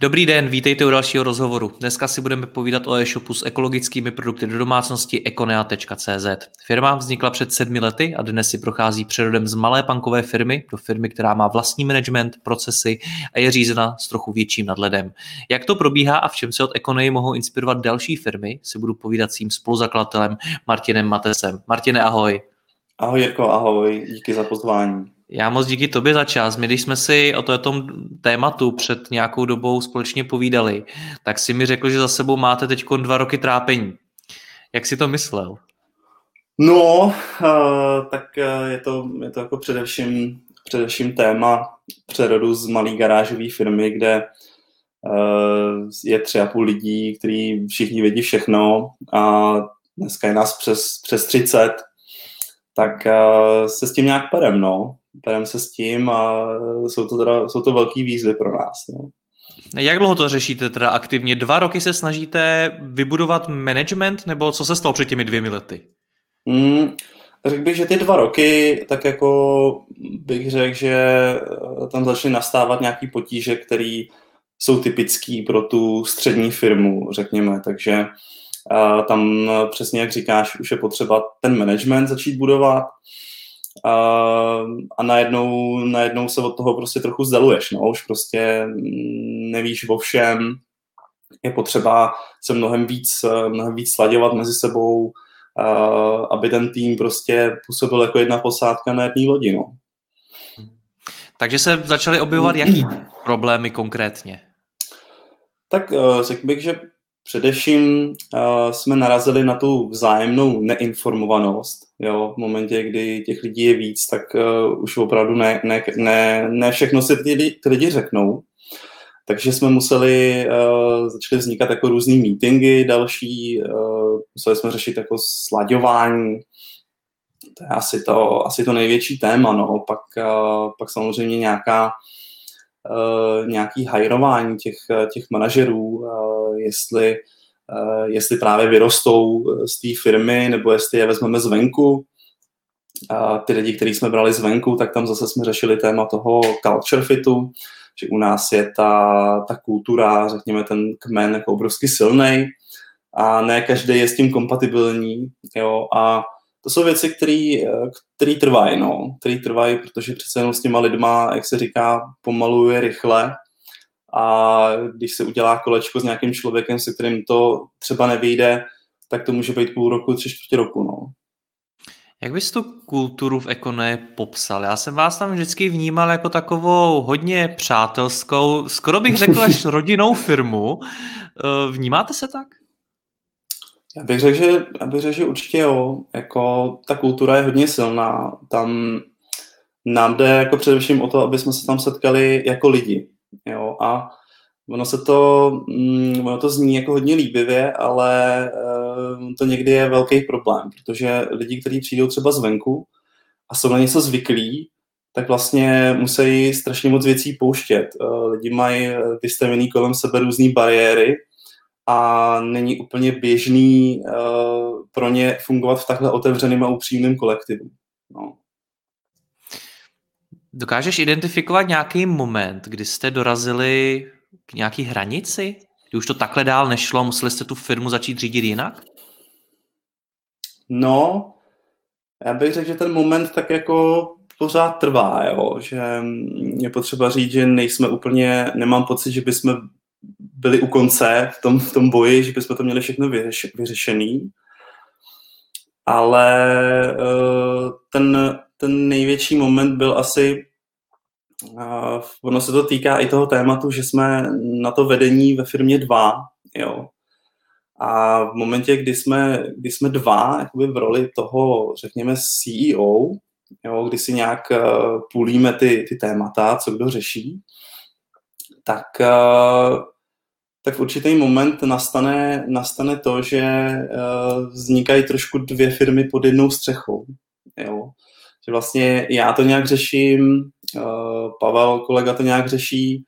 Dobrý den, vítejte u dalšího rozhovoru. Dneska si budeme povídat o e-shopu s ekologickými produkty do domácnosti ekonea.cz. Firma vznikla před sedmi lety a dnes si prochází přerodem z malé pankové firmy do firmy, která má vlastní management, procesy a je řízena s trochu větším nadhledem. Jak to probíhá a v čem se od Ekonei mohou inspirovat další firmy, si budu povídat s tím spoluzakladatelem Martinem Matesem. Martine, ahoj. Ahoj Jirko, ahoj, díky za pozvání. Já moc díky tobě za čas. My, když jsme si o tom tématu před nějakou dobou společně povídali, tak si mi řekl, že za sebou máte teď dva roky trápení. Jak si to myslel? No, uh, tak uh, je to, je to jako především, především téma přerodu z malé garážové firmy, kde uh, je tři a půl lidí, kteří všichni vědí všechno a dneska je nás přes, přes 30, tak uh, se s tím nějak perem, no bereme se s tím a jsou to, teda, jsou to velký výzvy pro nás. No. Jak dlouho to řešíte teda aktivně? Dva roky se snažíte vybudovat management, nebo co se stalo před těmi dvěmi lety? Mm, řekl bych, že ty dva roky, tak jako bych řekl, že tam začaly nastávat nějaký potíže, které jsou typický pro tu střední firmu, řekněme, takže tam přesně jak říkáš, už je potřeba ten management začít budovat, a, a najednou, najednou se od toho prostě trochu zdaluješ, no, už prostě nevíš o všem, je potřeba se mnohem víc, mnohem víc sladěvat mezi sebou, a, aby ten tým prostě působil jako jedna posádka na jedné lodi, no. Takže se začaly objevovat jaký problémy konkrétně? Tak eh, řekl bych, že Především uh, jsme narazili na tu vzájemnou neinformovanost. Jo? V momentě, kdy těch lidí je víc, tak uh, už opravdu ne, ne, ne, ne všechno si ty, ty lidi řeknou. Takže jsme museli, uh, začaly vznikat jako různý meetingy další, uh, museli jsme řešit jako slaďování, to je asi to, asi to největší téma, no. Pak, uh, pak samozřejmě nějaká uh, nějaký hajrování těch, těch manažerů, uh, jestli, uh, jestli právě vyrostou z té firmy, nebo jestli je vezmeme zvenku. A ty lidi, který jsme brali zvenku, tak tam zase jsme řešili téma toho culture fitu, že u nás je ta, ta kultura, řekněme, ten kmen jako obrovsky silný a ne každý je s tím kompatibilní. Jo, a to jsou věci, které trvají, no, které trvají, protože přece jenom s těma lidma, jak se říká, pomaluje rychle a když se udělá kolečko s nějakým člověkem, se kterým to třeba nevyjde, tak to může být půl roku, tři čtvrtě roku, no. Jak bys tu kulturu v Ekone popsal? Já jsem vás tam vždycky vnímal jako takovou hodně přátelskou, skoro bych řekl až rodinnou firmu. Eh, vnímáte se tak? Já bych řekl, že, já bych řekl, že určitě jo. Jako, ta kultura je hodně silná. Tam nám jde jako především o to, aby jsme se tam setkali jako lidi. Jo? A ono se to, mm, ono to zní jako hodně líbivě, ale uh, to někdy je velký problém, protože lidi, kteří přijdou třeba zvenku a jsou na něco zvyklí, tak vlastně musí strašně moc věcí pouštět. Uh, lidi mají vystavený kolem sebe různé bariéry, a není úplně běžný pro ně fungovat v takhle otevřeném a upřímném kolektivu. No. Dokážeš identifikovat nějaký moment, kdy jste dorazili k nějaký hranici? Kdy už to takhle dál nešlo, museli jste tu firmu začít řídit jinak? No, já bych řekl, že ten moment tak jako pořád trvá, jo? že je potřeba říct, že nejsme úplně, nemám pocit, že bychom byli u konce v tom, v tom boji, že bychom to měli všechno vyřeš, vyřešený. Ale ten, ten největší moment byl asi, uh, ono se to týká i toho tématu, že jsme na to vedení ve firmě dva, jo. A v momentě, kdy jsme, kdy jsme dva jakoby v roli toho, řekněme, CEO, jo, kdy si nějak uh, půlíme ty, ty témata, co kdo řeší, tak, uh, tak v určitý moment nastane, nastane to, že uh, vznikají trošku dvě firmy pod jednou střechou. Jo. Že vlastně já to nějak řeším, Pavel, kolega to nějak řeší,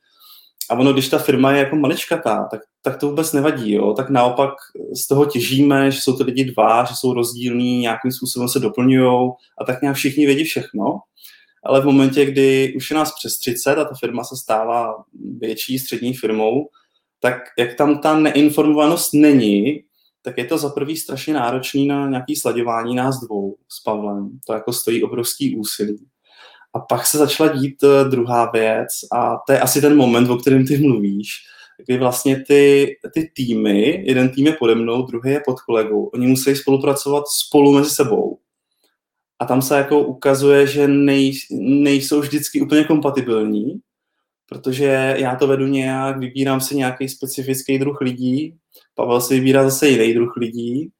a ono, když ta firma je jako maličkatá, tak, tak to vůbec nevadí. Jo? Tak naopak z toho těžíme, že jsou to lidi dva, že jsou rozdílní, nějakým způsobem se doplňují a tak nějak všichni vědí všechno. Ale v momentě, kdy už je nás přes 30 a ta firma se stává větší střední firmou, tak jak tam ta neinformovanost není, tak je to za prvý strašně náročný na nějaký sladěvání nás dvou s Pavlem. To jako stojí obrovský úsilí. A pak se začala dít eh, druhá věc a to je asi ten moment, o kterém ty mluvíš, kdy vlastně ty, ty týmy, jeden tým je pode mnou, druhý je pod kolegou, oni musí spolupracovat spolu mezi sebou. A tam se jako ukazuje, že nej, nejsou vždycky úplně kompatibilní, protože já to vedu nějak, vybírám si nějaký specifický druh lidí, Pavel si vybírá zase jiný druh lidí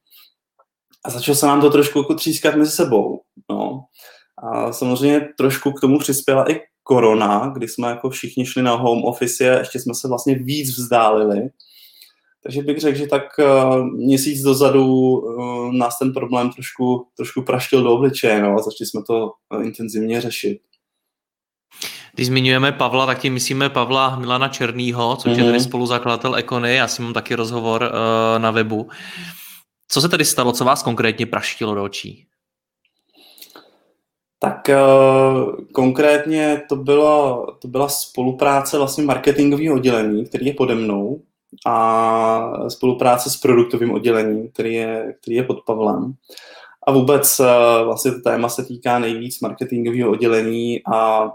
a začalo se nám to trošku jako třískat mezi sebou. No. A samozřejmě trošku k tomu přispěla i korona, kdy jsme jako všichni šli na home office a ještě jsme se vlastně víc vzdálili. Takže bych řekl, že tak uh, měsíc dozadu uh, nás ten problém trošku, trošku praštil do obličeje no, a začali jsme to uh, intenzivně řešit. Když zmiňujeme Pavla, tak tím myslíme Pavla Milana Černýho, což mm-hmm. je tedy mhm. spoluzakladatel Ekony, já si mám taky rozhovor uh, na webu. Co se tedy stalo, co vás konkrétně praštilo do očí? Tak uh, konkrétně to byla, to byla spolupráce vlastně marketingového oddělení, který je pode mnou a spolupráce s produktovým oddělením, který je, který je pod Pavlem. A vůbec uh, vlastně to téma se týká nejvíc marketingového oddělení a,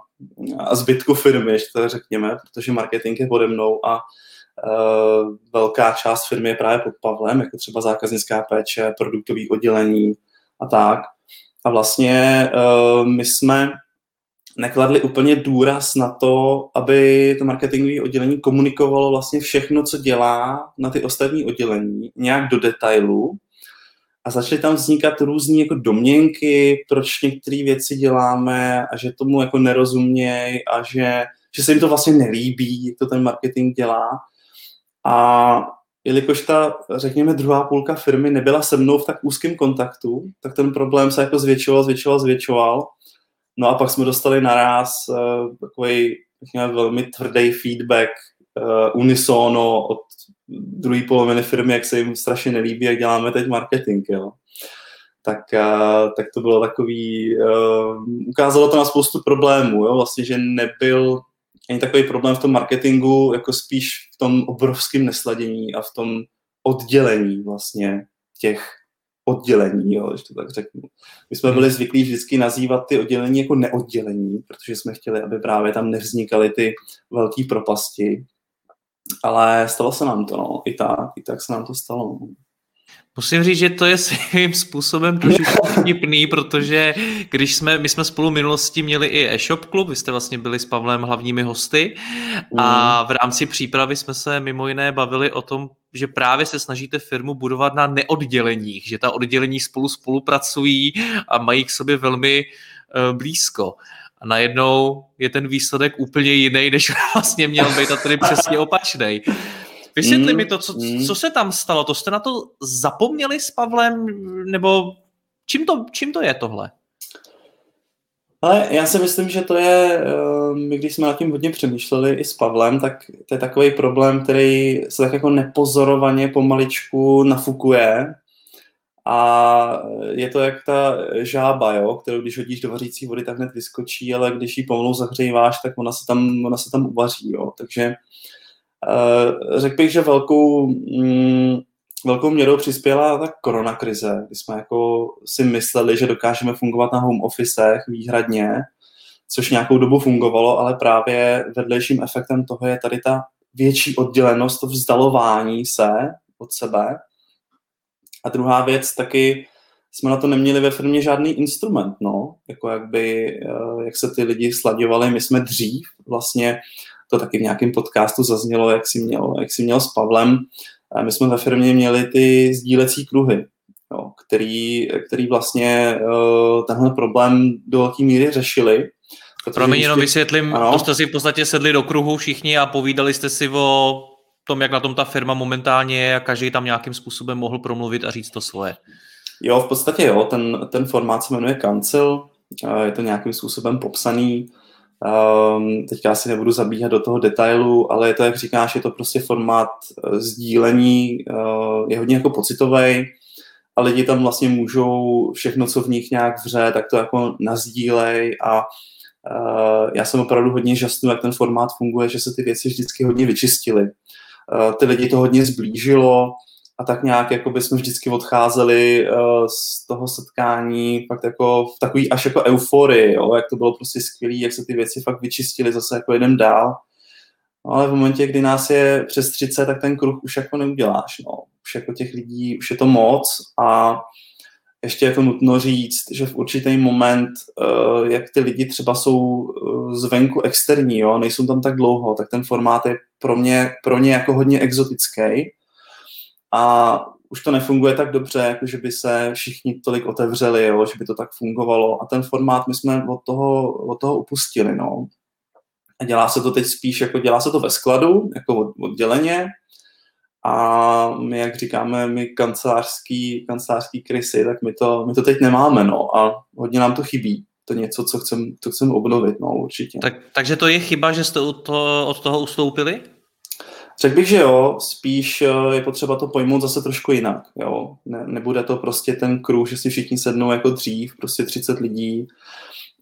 a zbytku firmy, ještě to řekněme, protože marketing je pode mnou a uh, velká část firmy je právě pod Pavlem, jako třeba zákaznická péče, produktový oddělení a tak. A vlastně uh, my jsme nekladli úplně důraz na to, aby to marketingové oddělení komunikovalo vlastně všechno, co dělá na ty ostatní oddělení, nějak do detailu. A začaly tam vznikat různé jako domněnky, proč některé věci děláme a že tomu jako nerozumějí a že, že se jim to vlastně nelíbí, jak to ten marketing dělá. A jelikož ta, řekněme, druhá půlka firmy nebyla se mnou v tak úzkém kontaktu, tak ten problém se jako zvětšoval, zvětšoval, zvětšoval. No a pak jsme dostali naraz uh, takový řekněme, velmi tvrdý feedback uh, unisono od druhé poloviny firmy, jak se jim strašně nelíbí, jak děláme teď marketing. Jo. Tak, uh, tak to bylo takový, uh, ukázalo to na spoustu problémů, jo, vlastně, že nebyl není takový problém v tom marketingu, jako spíš v tom obrovském nesladění a v tom oddělení vlastně těch oddělení, jo, když to tak řeknu. My jsme byli zvyklí vždycky nazývat ty oddělení jako neoddělení, protože jsme chtěli, aby právě tam nevznikaly ty velké propasti. Ale stalo se nám to, no, i tak, i tak se nám to stalo. No. Musím říct, že to je svým způsobem trošku vtipný, protože když jsme, my jsme spolu v minulosti měli i e-shop klub, vy jste vlastně byli s Pavlem hlavními hosty a mm. v rámci přípravy jsme se mimo jiné bavili o tom, že právě se snažíte firmu budovat na neodděleních, že ta oddělení spolu spolupracují a mají k sobě velmi uh, blízko. A najednou je ten výsledek úplně jiný, než vlastně měl být a tedy přesně opačný. Vysvětli mm, mi to, co, mm. co se tam stalo, to jste na to zapomněli s Pavlem, nebo čím to, čím to je tohle? Ale já si myslím, že to je, eh, my když jsme nad tím hodně přemýšleli i s Pavlem, tak to je takový problém, který se tak jako nepozorovaně pomaličku nafukuje a je to jak ta žába, jo, kterou když hodíš do vařící vody, tak hned vyskočí, ale když ji pomalu zahříváš, tak ona se tam, ona se tam uvaří. Jo. Takže uh, řekl bych, že velkou, mm, velkou měrou přispěla ta koronakrize, kdy jsme jako si mysleli, že dokážeme fungovat na home officech výhradně, což nějakou dobu fungovalo, ale právě vedlejším efektem toho je tady ta větší oddělenost, to vzdalování se od sebe. A druhá věc taky jsme na to neměli ve firmě žádný instrument, no, jako jak by, eh, jak se ty lidi sladěvali, my jsme dřív vlastně, to taky v nějakém podcastu zaznělo, jak si měl, jak si měl s Pavlem, my jsme ve firmě měli ty sdílecí kruhy, jo, který, který vlastně uh, tenhle problém do velké míry řešili. Promiň, jenom vysvětlím, ano. to jste si v podstatě sedli do kruhu všichni a povídali jste si o tom, jak na tom ta firma momentálně je a každý tam nějakým způsobem mohl promluvit a říct to svoje. Jo, v podstatě jo, ten, ten formát se jmenuje Cancel, je to nějakým způsobem popsaný, Um, teďka asi nebudu zabíhat do toho detailu, ale je to, jak říkáš, je to prostě formát uh, sdílení, uh, je hodně jako pocitový a lidi tam vlastně můžou všechno, co v nich nějak vře, tak to jako nazdílej a uh, já jsem opravdu hodně žasnul, jak ten formát funguje, že se ty věci vždycky hodně vyčistily. Uh, ty lidi to hodně zblížilo, a tak nějak jako by jsme vždycky odcházeli uh, z toho setkání fakt jako v takový až jako euforii, jo, jak to bylo prostě skvělé, jak se ty věci fakt vyčistily zase jako jeden dál. No, ale v momentě, kdy nás je přes 30, tak ten kruh už jako neuděláš, no. Už jako těch lidí, už je to moc a ještě jako nutno říct, že v určitý moment, uh, jak ty lidi třeba jsou uh, zvenku externí, jo, nejsou tam tak dlouho, tak ten formát je pro mě, pro ně jako hodně exotický a už to nefunguje tak dobře, jako že by se všichni tolik otevřeli, jo, že by to tak fungovalo. A ten formát my jsme od toho, od toho upustili. No. A dělá se to teď spíš, jako dělá se to ve skladu, jako odděleně. A my, jak říkáme, my kancelářský, kancelářský krysy, tak my to, my to teď nemáme, no. A hodně nám to chybí. To něco, co chcem, co chcem obnovit, no, určitě. Tak, takže to je chyba, že jste od toho, od toho ustoupili? Řekl bych, že jo, spíš eh, je potřeba to pojmout zase trošku jinak. Jo. Ne, nebude to prostě ten kruh, že si všichni sednou jako dřív, prostě 30 lidí,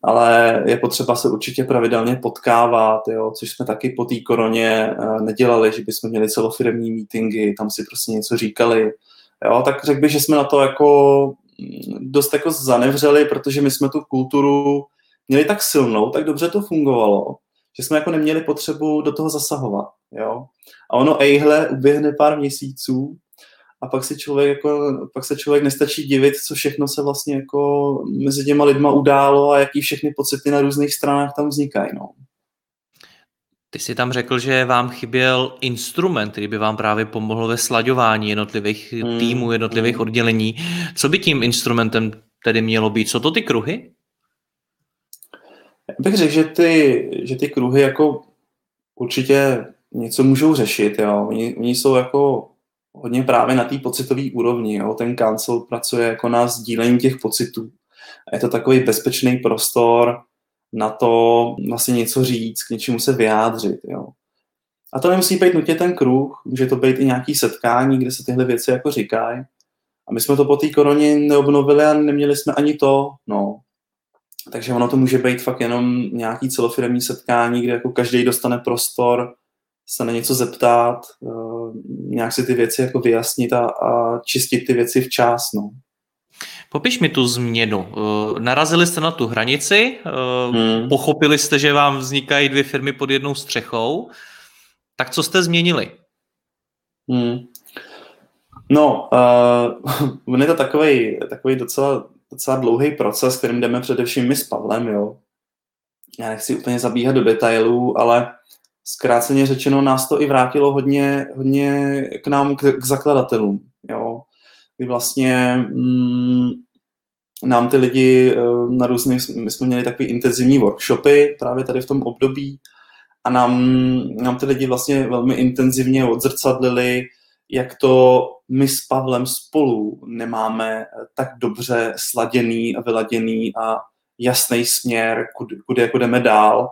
ale je potřeba se určitě pravidelně potkávat, jo, což jsme taky po té koroně eh, nedělali, že bychom měli celofiremní meetingy, tam si prostě něco říkali. Jo, tak řekl bych, že jsme na to jako mm, dost jako zanevřeli, protože my jsme tu kulturu měli tak silnou, tak dobře to fungovalo, že jsme jako neměli potřebu do toho zasahovat. Jo? A ono, ejhle, uběhne pár měsíců a pak se člověk jako, pak se člověk nestačí divit, co všechno se vlastně jako mezi těma lidma událo a jaký všechny pocity na různých stranách tam vznikají. No. Ty jsi tam řekl, že vám chyběl instrument, který by vám právě pomohl ve slaďování jednotlivých hmm. týmů, jednotlivých hmm. oddělení. Co by tím instrumentem tedy mělo být? Co to ty kruhy? Já bych řekl, že ty, že ty kruhy jako určitě něco můžou řešit. Jo. Oni, oni jsou jako hodně právě na té pocitové úrovni. Jo. Ten kancel pracuje jako na sdílení těch pocitů. A je to takový bezpečný prostor na to vlastně něco říct, k něčemu se vyjádřit. Jo. A to nemusí být nutně ten kruh, může to být i nějaký setkání, kde se tyhle věci jako říkají. A my jsme to po té koroně neobnovili a neměli jsme ani to. No. Takže ono to může být fakt jenom nějaký celofiremní setkání, kde jako každý dostane prostor se na něco zeptat, uh, nějak si ty věci jako vyjasnit a, a čistit ty věci včas. No. Popiš mi tu změnu. Uh, narazili jste na tu hranici, uh, hmm. pochopili jste, že vám vznikají dvě firmy pod jednou střechou, tak co jste změnili? Hmm. No, uh, je to takový, takový docela, docela dlouhý proces, kterým jdeme především my s Pavlem, jo. Já nechci úplně zabíhat do detailů, ale zkráceně řečeno, nás to i vrátilo hodně, hodně k nám, k, k zakladatelům. Jo. Kdy vlastně mm, nám ty lidi eh, na různých, my jsme měli takové intenzivní workshopy právě tady v tom období a nám, nám ty lidi vlastně velmi intenzivně odzrcadlili, jak to my s Pavlem spolu nemáme tak dobře sladěný a vyladěný a jasný směr, kudy, kudy jako jdeme dál.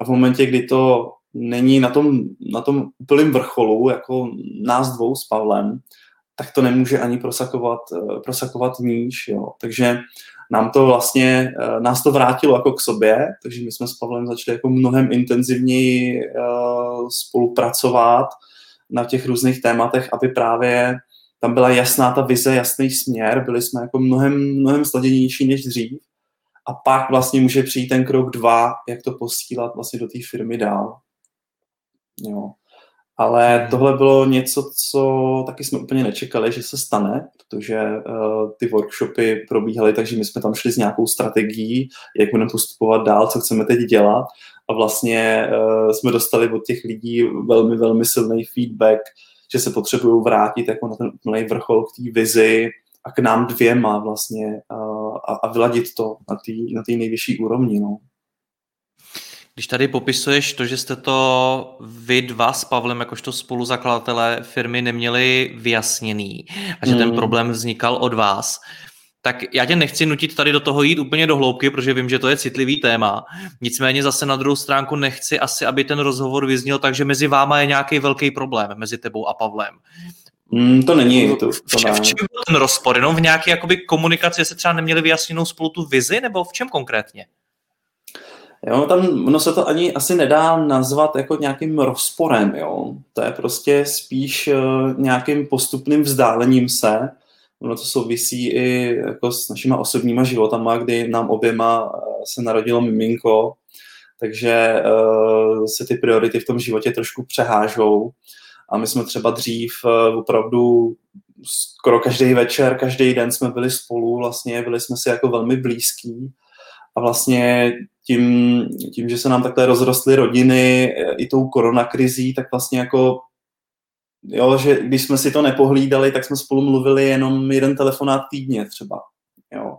A v momentě, kdy to není na tom, na tom úplném vrcholu, jako nás dvou s Pavlem, tak to nemůže ani prosakovat, eh, prosakovat níž. Jo. Takže nám to vlastně, eh, nás to vrátilo jako k sobě, takže my jsme s Pavlem začali jako mnohem intenzivněji eh, spolupracovat na těch různých tématech, aby právě tam byla jasná ta vize, jasný směr, byli jsme jako mnohem, mnohem sladěnější než dřív. A pak vlastně může přijít ten krok dva, jak to posílat vlastně do té firmy dál. Jo. Ale tohle bylo něco, co taky jsme úplně nečekali, že se stane, protože uh, ty workshopy probíhaly, takže my jsme tam šli s nějakou strategií, jak budeme postupovat dál, co chceme teď dělat. A vlastně uh, jsme dostali od těch lidí velmi, velmi silný feedback, že se potřebují vrátit jako na ten úplný vrchol k té vizi a k nám dvěma vlastně uh, a, a vyladit to na té na nejvyšší úrovni. No. Když tady popisuješ to, že jste to vy dva s Pavlem jakožto spoluzakladatelé firmy neměli vyjasněný a že mm. ten hmm. problém vznikal od vás, tak já tě nechci nutit tady do toho jít úplně do hloubky, protože vím, že to je citlivý téma. Nicméně zase na druhou stránku nechci asi, aby ten rozhovor vyzněl tak, že mezi váma je nějaký velký problém, mezi tebou a Pavlem. Mm, to není. To, to v, čem, v čem byl ten rozpor? Jenom v nějaké jakoby, komunikaci se třeba neměli vyjasněnou spolu tu vizi, nebo v čem konkrétně? Jo, tam ono se to ani asi nedá nazvat jako nějakým rozporem, jo. To je prostě spíš uh, nějakým postupným vzdálením se. Ono to souvisí i jako s našima osobníma životama, kdy nám oběma uh, se narodilo miminko, takže uh, se ty priority v tom životě trošku přehážou. A my jsme třeba dřív uh, opravdu skoro každý večer, každý den jsme byli spolu, vlastně byli jsme si jako velmi blízký a vlastně tím, tím, že se nám takhle rozrostly rodiny i tou koronakrizí, tak vlastně jako jo, že když jsme si to nepohlídali, tak jsme spolu mluvili jenom jeden telefonát týdně třeba. Jo.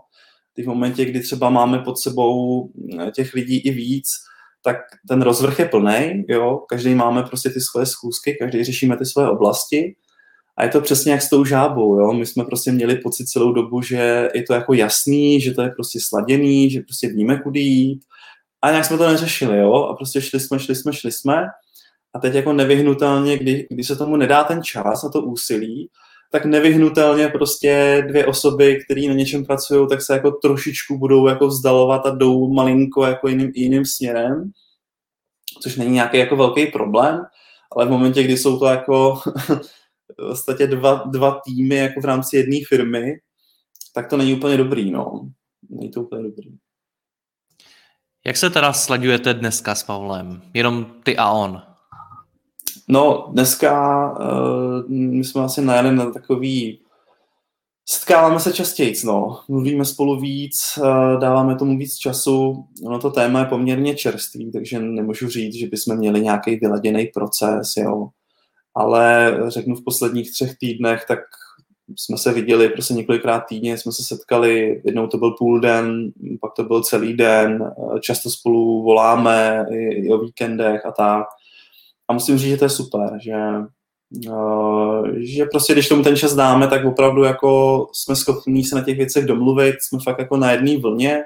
Ty v momentě, kdy třeba máme pod sebou těch lidí i víc, tak ten rozvrh je plný, jo, každý máme prostě ty svoje schůzky, každý řešíme ty svoje oblasti a je to přesně jak s tou žábou, jo? My jsme prostě měli pocit celou dobu, že je to jako jasný, že to je prostě sladěný, že prostě víme, kudy jít. A nějak jsme to neřešili, jo? A prostě šli jsme, šli jsme, šli jsme. A teď jako nevyhnutelně, kdy, když se tomu nedá ten čas a to úsilí, tak nevyhnutelně prostě dvě osoby, které na něčem pracují, tak se jako trošičku budou jako vzdalovat a jdou malinko jako jiným, jiným směrem, což není nějaký jako velký problém, ale v momentě, kdy jsou to jako v podstatě dva, dva týmy jako v rámci jedné firmy, tak to není úplně dobrý, no. Není to úplně dobrý. Jak se teda sledujete dneska s Pavlem? Jenom ty a on? No, dneska uh, my jsme asi najeli na takový Setkáváme se častěji, no. mluvíme spolu víc, uh, dáváme tomu víc času. Ono to téma je poměrně čerstvý, takže nemůžu říct, že bychom měli nějaký vyladěný proces, jo ale řeknu v posledních třech týdnech, tak jsme se viděli prostě několikrát týdně, jsme se setkali, jednou to byl půl den, pak to byl celý den, často spolu voláme i, i o víkendech a tak. A musím říct, že to je super, že, uh, že prostě když tomu ten čas dáme, tak opravdu jako jsme schopni se na těch věcech domluvit, jsme fakt jako na jedné vlně,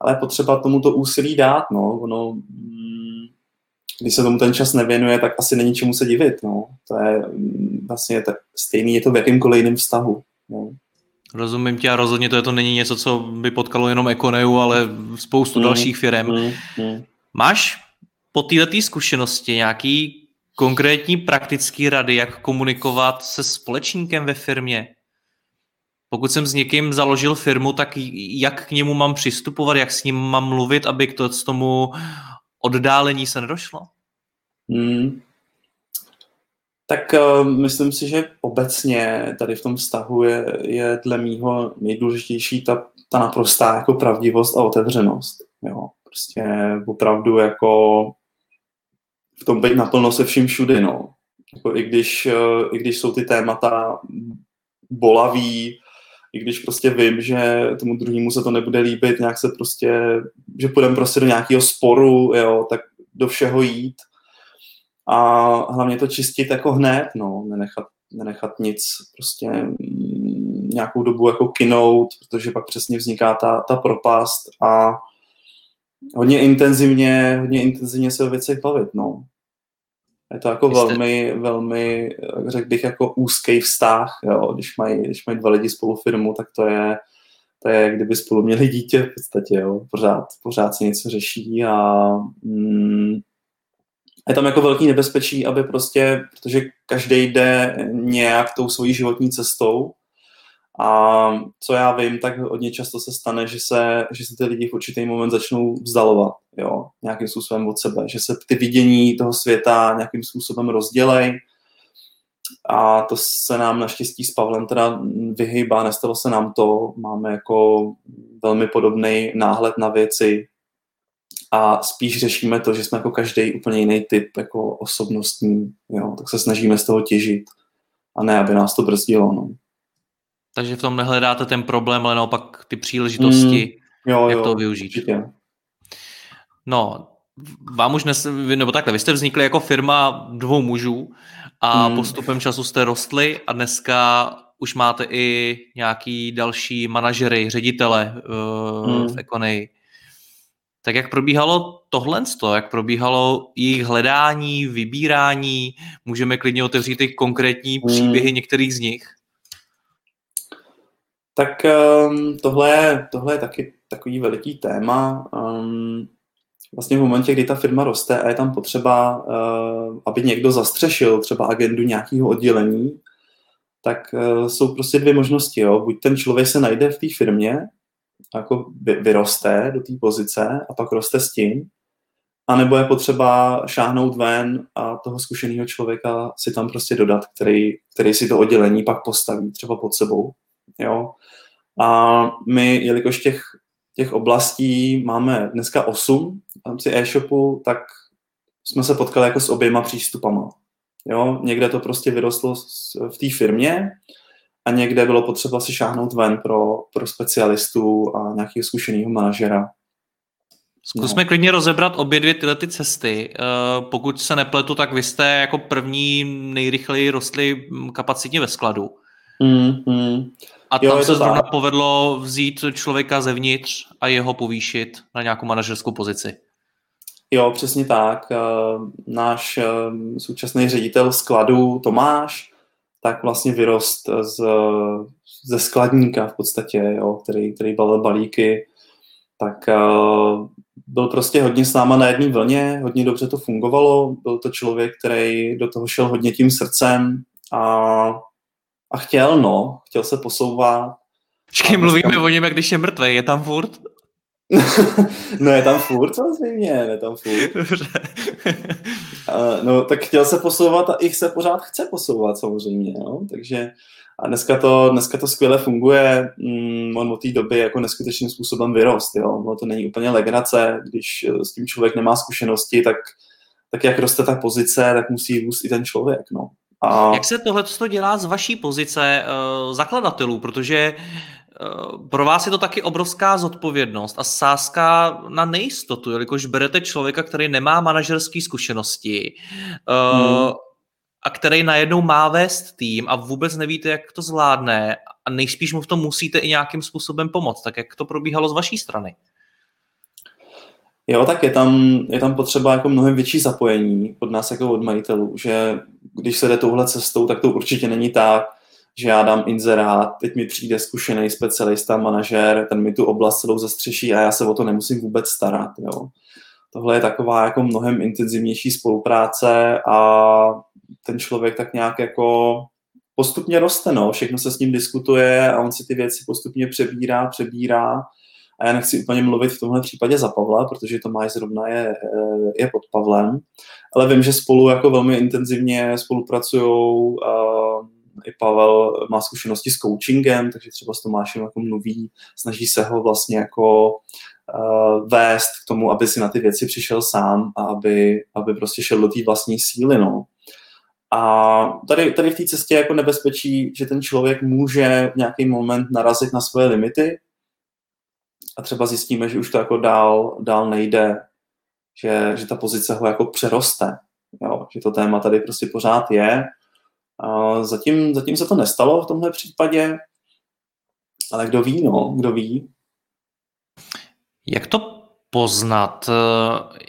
ale potřeba tomu to úsilí dát, no, ono, když se tomu ten čas nevěnuje, tak asi není čemu se divit. No. To je mm, vlastně tak stejný, je to v jakýmkoliv jiném vztahu. No. Rozumím tě a rozhodně to, je to není něco, co by potkalo jenom Ekoneu, ale spoustu mm, dalších firm. Mm, mm. Máš po této zkušenosti nějaký konkrétní praktický rady, jak komunikovat se společníkem ve firmě? Pokud jsem s někým založil firmu, tak jak k němu mám přistupovat, jak s ním mám mluvit, aby k tomu oddálení se nedošlo? Hmm. Tak uh, myslím si, že obecně tady v tom vztahu je, je dle mýho nejdůležitější ta, ta naprostá jako pravdivost a otevřenost. Jo. Prostě opravdu jako v tom být naplno se vším všudy, no. Jako i, když, uh, I když jsou ty témata bolaví, i když prostě vím, že tomu druhému se to nebude líbit, nějak se prostě, že půjdeme prostě do nějakého sporu, jo, tak do všeho jít a hlavně to čistit jako hned, no, nenechat, nenechat nic prostě nějakou dobu jako kinout, protože pak přesně vzniká ta, ta propast a hodně intenzivně, hodně intenzivně se o věcech bavit, no. Je to jako jste... velmi, velmi, řekl bych, jako úzký vztah, jo. Když, mají, když mají dva lidi spolu firmu, tak to je, to je, kdyby spolu měli dítě v podstatě, jo. Pořád, pořád se něco řeší a mm, je tam jako velký nebezpečí, aby prostě, protože každý jde nějak tou svojí životní cestou A co já vím, tak hodně často se stane, že se, že se ty lidi v určitý moment začnou vzdalovat, jo, nějakým způsobem od sebe, že se ty vidění toho světa nějakým způsobem rozdělej. A to se nám naštěstí s Pavlem teda vyhýbá, nestalo se nám to, máme jako velmi podobný náhled na věci a spíš řešíme to, že jsme jako každý úplně jiný typ jako osobnostní, jo, tak se snažíme z toho těžit a ne, aby nás to brzdilo, no. Takže v tom nehledáte ten problém, ale naopak ty příležitosti, mm, jo, jak jo, to využít. Určitě. No, vám už nes, nebo takhle, vy jste vznikli jako firma dvou mužů a mm. postupem času jste rostli a dneska už máte i nějaký další manažery, ředitele uh, mm. v Econej. Tak jak probíhalo tohle, jak probíhalo jejich hledání, vybírání, můžeme klidně otevřít i konkrétní mm. příběhy některých z nich? Tak um, tohle, tohle je taky takový veliký téma. Um, vlastně v momentě, kdy ta firma roste a je tam potřeba, uh, aby někdo zastřešil třeba agendu nějakého oddělení, tak uh, jsou prostě dvě možnosti. Jo. Buď ten člověk se najde v té firmě, jako vyroste do té pozice a pak roste s tím, anebo je potřeba šáhnout ven a toho zkušeného člověka si tam prostě dodat, který, který si to oddělení pak postaví třeba pod sebou. Jo. A my, jelikož těch, těch oblastí máme dneska 8 v rámci e-shopu, tak jsme se potkali jako s oběma přístupama. Jo, někde to prostě vyrostlo v té firmě a někde bylo potřeba si šáhnout ven pro, pro specialistu a nějakého zkušeného manažera. Zkusme no. klidně rozebrat obě dvě tyhle ty cesty. Eh, pokud se nepletu, tak vy jste jako první nejrychleji rostli kapacitně ve skladu. Mm, mm. A tam jo, se zrovna tak. povedlo vzít člověka zevnitř a jeho povýšit na nějakou manažerskou pozici. Jo, přesně tak. Eh, náš eh, současný ředitel skladu Tomáš, tak vlastně vyrost z, ze skladníka v podstatě, jo, který, který balil balíky, tak uh, byl prostě hodně s náma na jedné vlně, hodně dobře to fungovalo, byl to člověk, který do toho šel hodně tím srdcem a a chtěl, no, chtěl se posouvat. Počkej, mluvíme tam... o něm, jak když je mrtvý, je tam furt? no je tam furt samozřejmě, je tam furt. Dobře. uh, no tak chtěl se posouvat a ich se pořád chce posouvat samozřejmě, no, takže a dneska to, dneska to skvěle funguje, mm, on od té doby jako neskutečným způsobem vyrost, jo, no, to není úplně legrace, když eh, s tím člověk nemá zkušenosti, tak, tak jak roste ta pozice, tak musí růst i ten člověk, no. A... Jak se tohle dělá z vaší pozice uh, zakladatelů, protože uh, pro vás je to taky obrovská zodpovědnost a sázka na nejistotu, jelikož berete člověka, který nemá manažerské zkušenosti uh, hmm. a který najednou má vést tým a vůbec nevíte, jak to zvládne a nejspíš mu v tom musíte i nějakým způsobem pomoct. Tak jak to probíhalo z vaší strany? Jo, tak je tam, je tam potřeba jako mnohem větší zapojení od nás jako od majitelů, že když se jde touhle cestou, tak to určitě není tak, že já dám inzerát, teď mi přijde zkušený specialista, manažer, ten mi tu oblast celou zastřeší a já se o to nemusím vůbec starat. Jo. Tohle je taková jako mnohem intenzivnější spolupráce a ten člověk tak nějak jako postupně roste, no. všechno se s ním diskutuje a on si ty věci postupně přebírá, přebírá a já nechci úplně mluvit v tomhle případě za Pavla, protože Tomáš zrovna je, eh, je pod Pavlem, ale vím, že spolu jako velmi intenzivně spolupracují. I Pavel má zkušenosti s coachingem, takže třeba s Tomášem jako mluví, snaží se ho vlastně jako uh, vést k tomu, aby si na ty věci přišel sám a aby, aby prostě šel do té vlastní síly. No. A tady, tady v té cestě jako nebezpečí, že ten člověk může v nějaký moment narazit na svoje limity, a třeba zjistíme, že už to jako dál, dál nejde, že, že ta pozice ho jako přeroste, jo? že to téma tady prostě pořád je. A zatím, zatím se to nestalo v tomhle případě, ale kdo ví, no, kdo ví. Jak to poznat?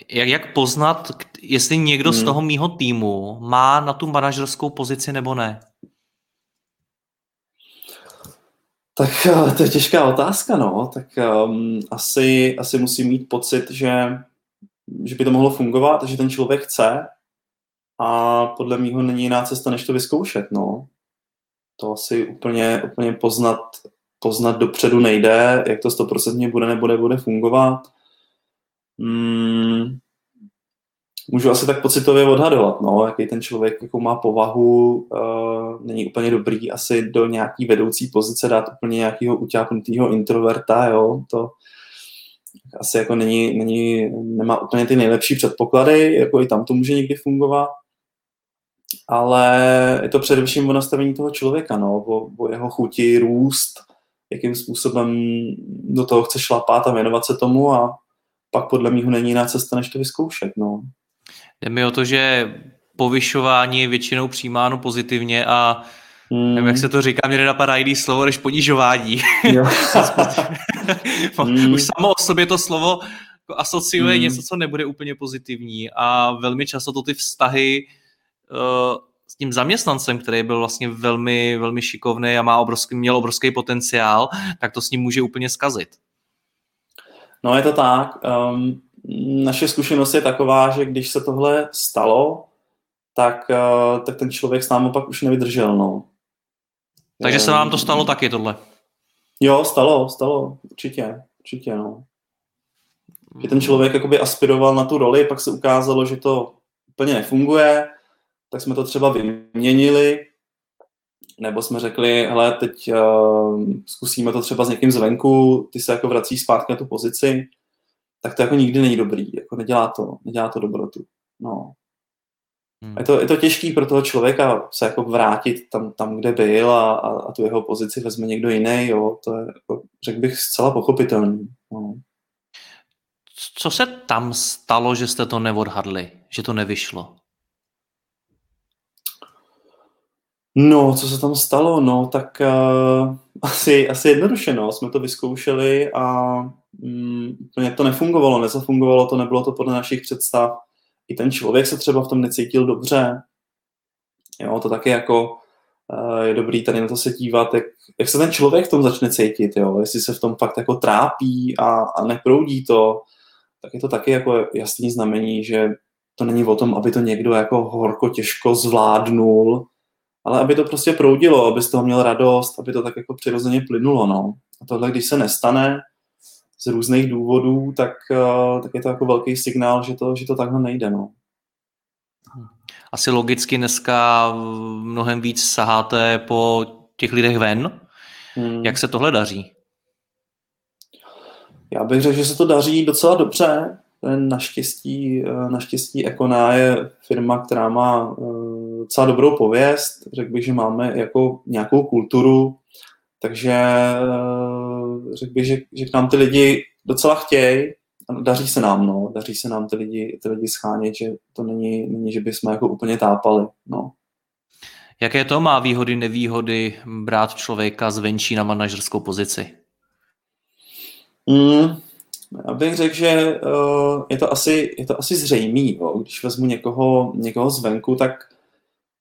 Jak, jak poznat, jestli někdo hmm. z toho mýho týmu má na tu manažerskou pozici nebo ne? Tak eh, to je těžká otázka, no. Tak um, asi, asi musím mít pocit, že, že by to mohlo fungovat, že ten člověk chce a podle mého není jiná cesta, než to vyzkoušet, no. to asi úplně, úplně poznat, poznat dopředu nejde, jak to stoprocentně bude nebo nebude fungovat. Hmm, můžu asi tak pocitově odhadovat, no, jaký ten člověk jako má povahu, uh, není úplně dobrý asi do nějaký vedoucí pozice dát úplně nějakého utápnutého introverta, jo, to asi jako není, není, nemá úplně ty nejlepší předpoklady, jako i tam to může někdy fungovat, ale je to především o nastavení toho člověka, no, o, o jeho chuti růst, jakým způsobem do toho chce šlapat a věnovat se tomu a pak podle mého není jiná cesta, než to vyzkoušet, no. Jde mi o to, že povyšování je většinou přijímáno pozitivně a Hmm. Nevím, jak se to říká, mě nenapadá jiný slovo než ponižování. hmm. Už samo o sobě to slovo asociuje hmm. něco, co nebude úplně pozitivní a velmi často to ty vztahy uh, s tím zaměstnancem, který byl vlastně velmi, velmi šikovný a má obrovský, měl obrovský potenciál, tak to s ním může úplně zkazit. No je to tak. Um, naše zkušenost je taková, že když se tohle stalo, tak, uh, tak ten člověk s námi pak už nevydržel. No. Takže se vám to stalo taky tohle? Jo, stalo, stalo, určitě, určitě, no. Že ten člověk jakoby aspiroval na tu roli, pak se ukázalo, že to úplně nefunguje, tak jsme to třeba vyměnili, nebo jsme řekli, hele, teď uh, zkusíme to třeba s někým zvenku, ty se jako vrací zpátky na tu pozici, tak to jako nikdy není dobrý, jako nedělá to, nedělá to dobrotu. No. Hmm. Je, to, je to těžký pro toho člověka se jako vrátit tam, tam kde byl a, a, a tu jeho pozici vezme někdo jiný, jo, to je, jako, řekl bych, zcela pochopitelný. No. Co se tam stalo, že jste to neodhadli, že to nevyšlo? No, co se tam stalo? No, tak uh, asi, asi jednoduše, no. Jsme to vyzkoušeli a úplně to nefungovalo, nezafungovalo to, nebylo to podle našich představ. I ten člověk se třeba v tom necítil dobře. Jo, to taky jako uh, je dobrý tady na to se dívat, jak, jak se ten člověk v tom začne cítit, jo. Jestli se v tom fakt jako trápí a, a neproudí to, tak je to taky jako jasný znamení, že to není o tom, aby to někdo jako horko těžko zvládnul, ale aby to prostě proudilo, aby z toho měl radost, aby to tak jako přirozeně plynulo, no. A tohle, když se nestane z různých důvodů, tak, uh, tak je to jako velký signál, že to, že to takhle nejde, no. Asi logicky dneska mnohem víc saháte po těch lidech ven. Hmm. Jak se tohle daří? Já bych řekl, že se to daří docela dobře. Naštěstí, eh, naštěstí Ekona je firma, která má eh, docela dobrou pověst. Řekl bych, že máme jako nějakou kulturu, takže eh, řekl bych, že, že k nám ty lidi docela chtějí. Daří se nám, no. Daří se nám ty lidi, ty lidi schánět, že to není, není, že bychom jako úplně tápali, no. Jaké to má výhody, nevýhody brát člověka zvenčí na manažerskou pozici? Mm, já bych řekl, že uh, je, to asi, je to asi zřejmý. Jo. Když vezmu někoho, někoho zvenku, tak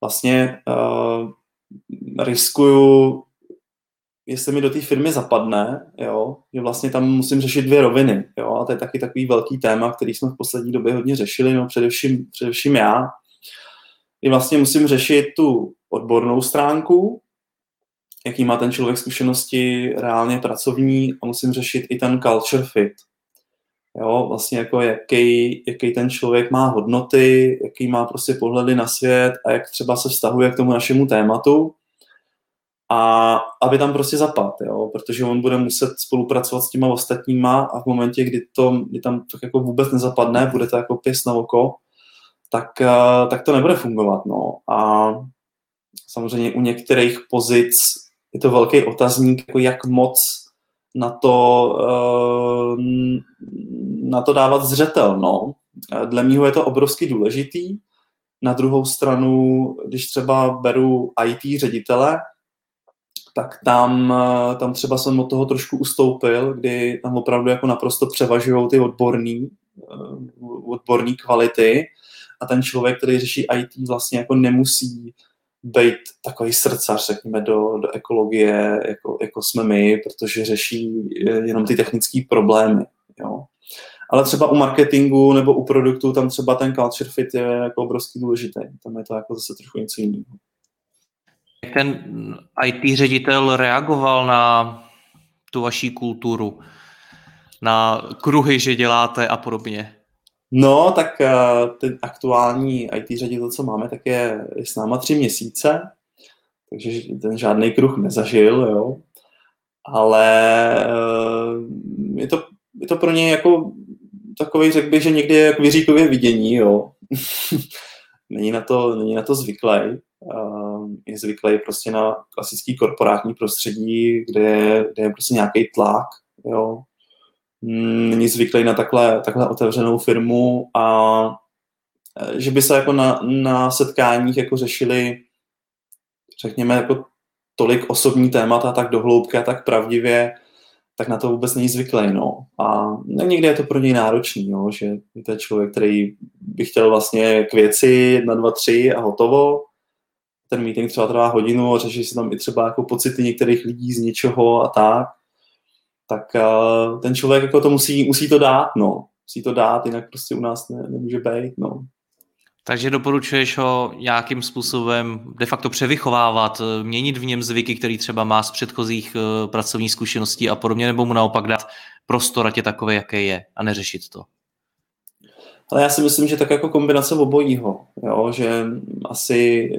vlastně uh, riskuju, jestli mi do té firmy zapadne, jo, že vlastně tam musím řešit dvě roviny. Jo, a to je taky takový velký téma, který jsme v poslední době hodně řešili, no především, především já. I vlastně musím řešit tu odbornou stránku, jaký má ten člověk zkušenosti reálně pracovní a musím řešit i ten culture fit. Jo, vlastně jako jaký, jaký ten člověk má hodnoty, jaký má prostě pohledy na svět a jak třeba se vztahuje k tomu našemu tématu a aby tam prostě zapad, jo, protože on bude muset spolupracovat s těma ostatníma a v momentě, kdy, to, kdy tam tak jako vůbec nezapadne, bude to jako pěs na oko, tak, eh, tak to nebude fungovat, no. A samozřejmě u některých pozic je to velký otazník, jako jak moc na to, eh, na to dávat zřetel. No. Dle mého je to obrovsky důležitý. Na druhou stranu, když třeba beru IT ředitele, tak tam, eh, tam třeba jsem od toho trošku ustoupil, kdy tam opravdu jako naprosto převažují ty odborný, eh, odborný kvality a ten člověk, který řeší IT, vlastně jako nemusí být takový srdcař, řekněme, do, do ekologie, jako, jako jsme my, protože řeší jenom ty technické problémy. Jo. Ale třeba u marketingu nebo u produktu tam třeba ten culture fit je jako obrovský důležitý. Tam je to jako zase trochu něco jiného. Jak ten IT ředitel reagoval na tu vaší kulturu, na kruhy, že děláte a podobně? No, tak uh, ten aktuální IT ředitel, co máme, tak je, je s náma tři měsíce, takže ten žádný kruh nezažil, jo. Ale uh, je, to, je to pro něj jako takový, řekl bych, že někdy je jak vyříkově vidění, jo. není, na to, není na to zvyklý. Uh, je zvyklý prostě na klasický korporátní prostředí, kde je, kde je prostě nějaký tlak, jo Mm, není zvyklý na takhle, takhle otevřenou firmu a e, že by se jako na, na setkáních jako řešili, řekněme, jako tolik osobní témata tak dohloubky a tak pravdivě, tak na to vůbec není zvyklý. No. A někdy je to pro něj náročný, jo, že je to člověk, který by chtěl vlastně k věci, jedna, dva, tři a hotovo. Ten meeting třeba trvá hodinu a řeší se tam i třeba jako pocity některých lidí z něčeho a tak tak uh, ten člověk jako to musí, musí to dát, no. Musí to dát, jinak prostě u nás ne, nemůže být, no. Takže doporučuješ ho nějakým způsobem de facto převychovávat, eh, měnit v něm zvyky, který třeba má z předchozích uh, pracovních zkušeností a podobně, nebo mu naopak dát prostor, ať je takové, jaké je a neřešit to? Ale já si myslím, že tak jako kombinace obojího, jo, že asi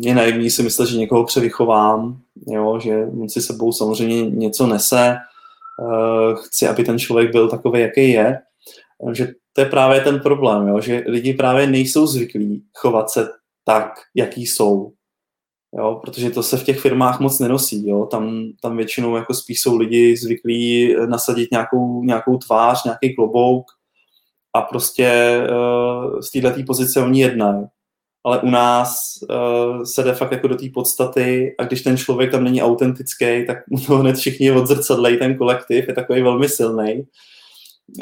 je naivní si myslet, že někoho převychovám, jo, že on si sebou samozřejmě něco nese, Eh, chci, aby ten člověk byl takový, jaký je, že to je právě ten problém, jo? že lidi právě nejsou zvyklí chovat se tak, jaký jsou. Jo, protože to se v těch firmách moc nenosí. Jo. Tam, tam většinou jako spíš jsou lidi zvyklí nasadit nějakou, nějakou tvář, nějaký klobouk a prostě uh, z této pozice oni jednají ale u nás uh, se jde fakt jako do té podstaty a když ten člověk tam není autentický, tak mu to hned všichni odzrcadlejí, ten kolektiv je takový velmi silný.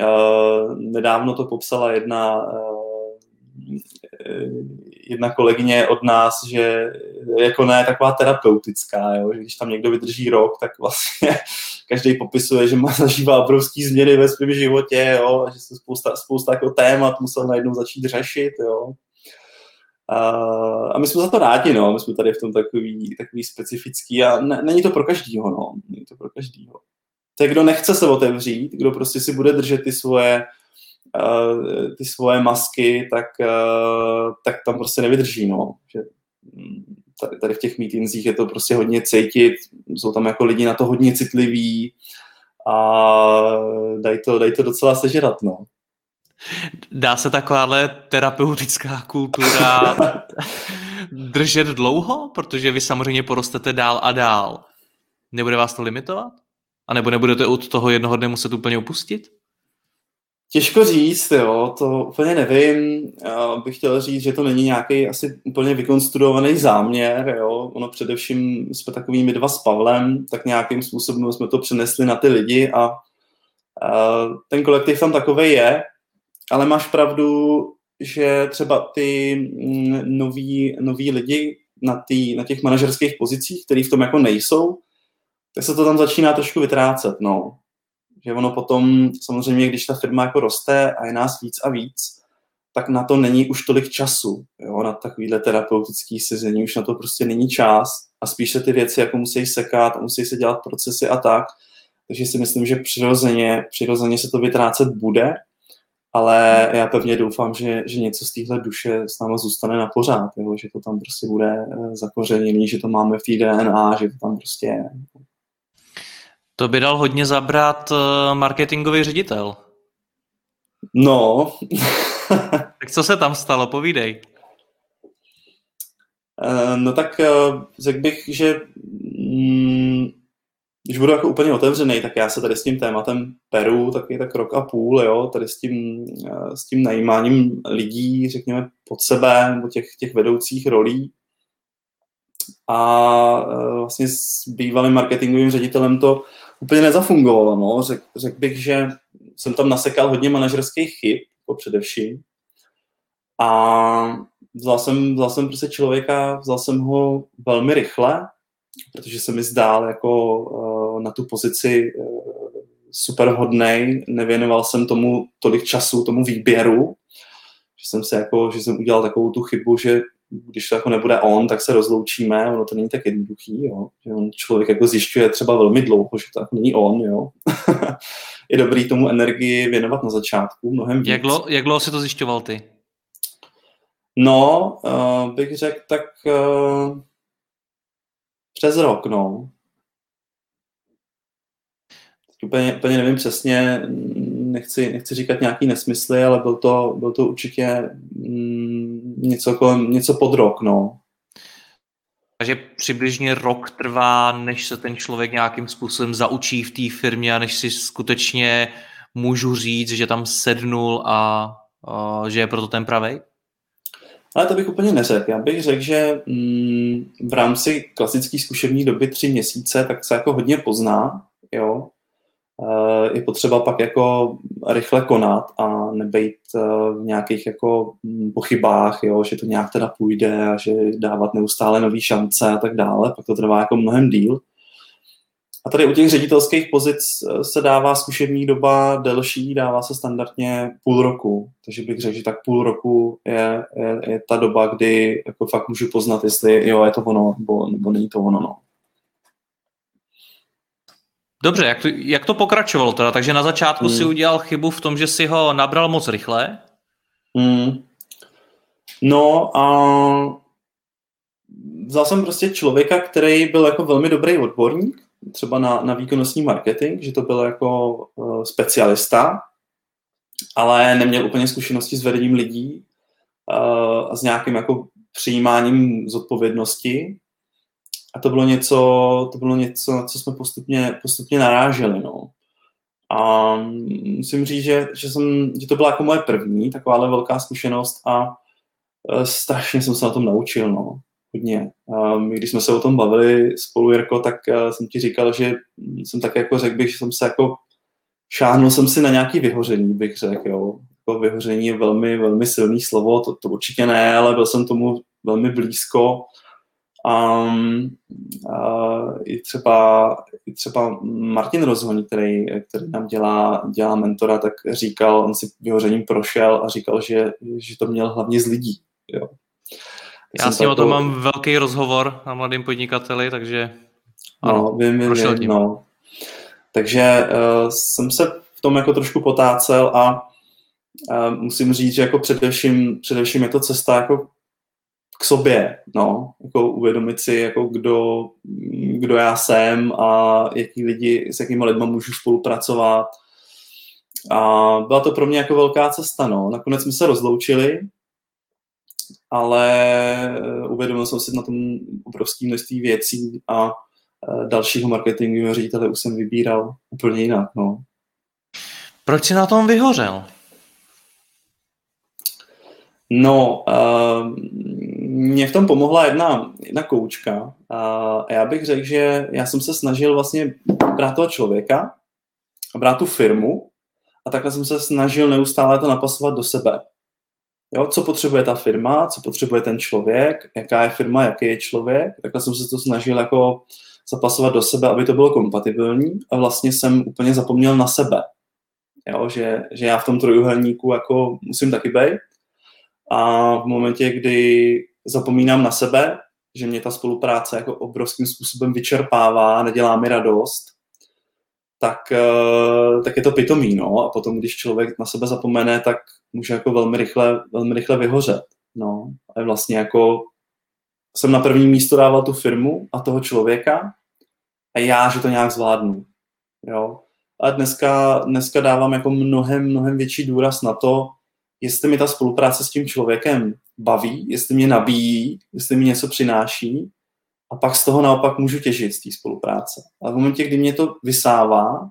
Uh, nedávno to popsala jedna, uh, jedna kolegyně od nás, že jako ne taková terapeutická, jo? že když tam někdo vydrží rok, tak vlastně každý popisuje, že má zažívá obrovský změny ve svém životě, jo? že se spousta, spousta jako témat musel najednou začít řešit. Jo? a my jsme za to rádi, no. My jsme tady v tom takový, takový specifický a ne, není to pro každýho, no. Není to pro každýho. Tak kdo nechce se otevřít, kdo prostě si bude držet ty svoje, uh, ty svoje masky, tak, uh, tak tam prostě nevydrží, no. Že, mm, tady, tady v těch meetingsích je to prostě hodně cítit, jsou tam jako lidi na to hodně citliví a dají to, daj to docela sežrat, no. Dá se takováhle terapeutická kultura držet dlouho? Protože vy samozřejmě porostete dál a dál. Nebude vás to limitovat? A nebo nebudete od toho jednoho dne muset úplně upustit? Těžko říct, jo, to úplně nevím. Já bych chtěl říct, že to není nějaký asi úplně vykonstruovaný záměr, jo. Ono především jsme takovými dva s Pavlem, tak nějakým způsobem jsme to přenesli na ty lidi a, a ten kolektiv tam takový je, ale máš pravdu, že třeba ty mm, noví, noví lidi na, tý, na těch manažerských pozicích, který v tom jako nejsou, tak se to tam začíná trošku vytrácet, no. Že ono potom, samozřejmě, když ta firma jako roste a je nás víc a víc, tak na to není už tolik času, jo, na takovýhle terapeutický sezení, už na to prostě není čas a spíš se ty věci jako musí sekat a musí se dělat procesy a tak, takže si myslím, že přirozeně, přirozeně se to vytrácet bude ale já pevně doufám, že, že něco z téhle duše s námi zůstane na pořád, že to tam prostě bude eh, zakořeněný, že to máme v té DNA, že to tam prostě. To by dal hodně zabrat eh, marketingový ředitel. No. tak co se tam stalo, povídej. Eh, no tak řekl bych, že mm, když budu jako úplně otevřený, tak já se tady s tím tématem peru taky tak rok a půl, jo, tady s tím, eh, s tím najímáním lidí, řekněme, pod sebe, nebo těch, těch vedoucích rolí. A eh, vlastně s bývalým marketingovým ředitelem to úplně nezafungovalo, no. Řek, bych, že jsem tam nasekal hodně manažerských chyb, jako především. A vzal jsem, vzal jsem prostě člověka, vzal jsem ho velmi rychle, protože se mi zdál jako uh, na tu pozici uh, super hodnej, nevěnoval jsem tomu tolik času, tomu výběru, že jsem se jako, že jsem udělal takovou tu chybu, že když to jako nebude on, tak se rozloučíme, ono to není tak jednoduchý, jo. Že on člověk jako zjišťuje třeba velmi dlouho, že to jako není on, jo. je dobrý tomu energii věnovat na začátku, mnohem víc. Jak dlouho, jak dlouho si to zjišťoval ty? No, uh, bych řekl tak uh, přes rok, no. Úplně, úplně nevím přesně, nechci, nechci říkat nějaký nesmysly, ale byl to, byl to určitě mm, něco, kolem, něco pod rok, no. Takže přibližně rok trvá, než se ten člověk nějakým způsobem zaučí v té firmě a než si skutečně můžu říct, že tam sednul a, a že je proto ten pravej? Ale to bych úplně neřekl. Já bych řekl, že mm, v rámci klasické zkušební doby tři měsíce, tak se jako hodně pozná, jo. Eh, je potřeba pak jako rychle konat a nebejt eh, v nějakých jako mm, pochybách, jo, že to nějak teda půjde a že dávat neustále nový šance a tak dále, pak to trvá jako mnohem díl. A tady u těch ředitelských pozic eh, se dává zkušební doba delší, dává se standardně půl roku. Takže bych řekl, že tak půl roku je, je, je ta doba, kdy jako fakt můžu poznat, jestli jo, je to ono, nebo, nebo není to ono. No. Dobře, jak to, jak to pokračovalo teda? Takže na začátku hmm. si udělal chybu v tom, že si ho nabral moc rychle? Hmm. No a vzal jsem prostě člověka, který byl jako velmi dobrý odborník, třeba na, na výkonnostní marketing, že to byl jako uh, specialista, ale neměl úplně zkušenosti s vedením lidí uh, a s nějakým jako přijímáním zodpovědnosti a to bylo něco, to bylo něco, na co jsme postupně, postupně naráželi. No. A musím říct, že, že, jsem, že to byla jako moje první takováhle velká zkušenost a e, strašně jsem se na tom naučil. No. Hodně. A když jsme se o tom bavili spolu, Jirko, tak e, jsem ti říkal, že jsem tak jako řekl bych, že jsem se jako šáhnul jsem si na nějaký vyhoření, bych řekl, jo. Jako vyhoření je velmi, velmi silný slovo, to, to určitě ne, ale byl jsem tomu velmi blízko Um, uh, i, třeba, I třeba Martin Rozhoň, který, který nám dělá, dělá mentora, tak říkal, on si vyhořením prošel a říkal, že, že to měl hlavně z lidí. Jo. Já s ním o tom mám velký rozhovor na mladým podnikateli, takže no, ano, no, vím, vím, prošel vím, No. Takže uh, jsem se v tom jako trošku potácel a uh, musím říct, že jako především, především je to cesta jako k sobě, no, jako uvědomit si, jako kdo, kdo já jsem a jaký lidi, s jakými lidmi můžu spolupracovat. A byla to pro mě jako velká cesta, no. Nakonec jsme se rozloučili, ale uvědomil jsem si na tom obrovské množství věcí a e, dalšího marketingového ředitele už jsem vybíral úplně jinak, no. Proč jsi na tom vyhořel? No, uh, mě v tom pomohla jedna, jedna koučka a já bych řekl, že já jsem se snažil vlastně brát toho člověka a brát tu firmu a takhle jsem se snažil neustále to napasovat do sebe. Jo, co potřebuje ta firma, co potřebuje ten člověk, jaká je firma, jaký je člověk. Takhle jsem se to snažil jako zapasovat do sebe, aby to bylo kompatibilní a vlastně jsem úplně zapomněl na sebe. Jo, že, že já v tom trojuhelníku jako musím taky být. A v momentě, kdy zapomínám na sebe, že mě ta spolupráce jako obrovským způsobem vyčerpává, nedělá mi radost, tak, eh, tak je to pitomý, no. A potom, když člověk na sebe zapomene, tak může jako velmi rychle, velmi rychle vyhořet, no. A vlastně jako jsem na první místo dával tu firmu a toho člověka a já, že to nějak zvládnu, jo. A dneska, dneska dávám jako mnohem, mnohem větší důraz na to, jestli mi ta spolupráce s tím člověkem baví, jestli mě nabíjí, jestli mi něco přináší a pak z toho naopak můžu těžit z té spolupráce. A v momentě, kdy mě to vysává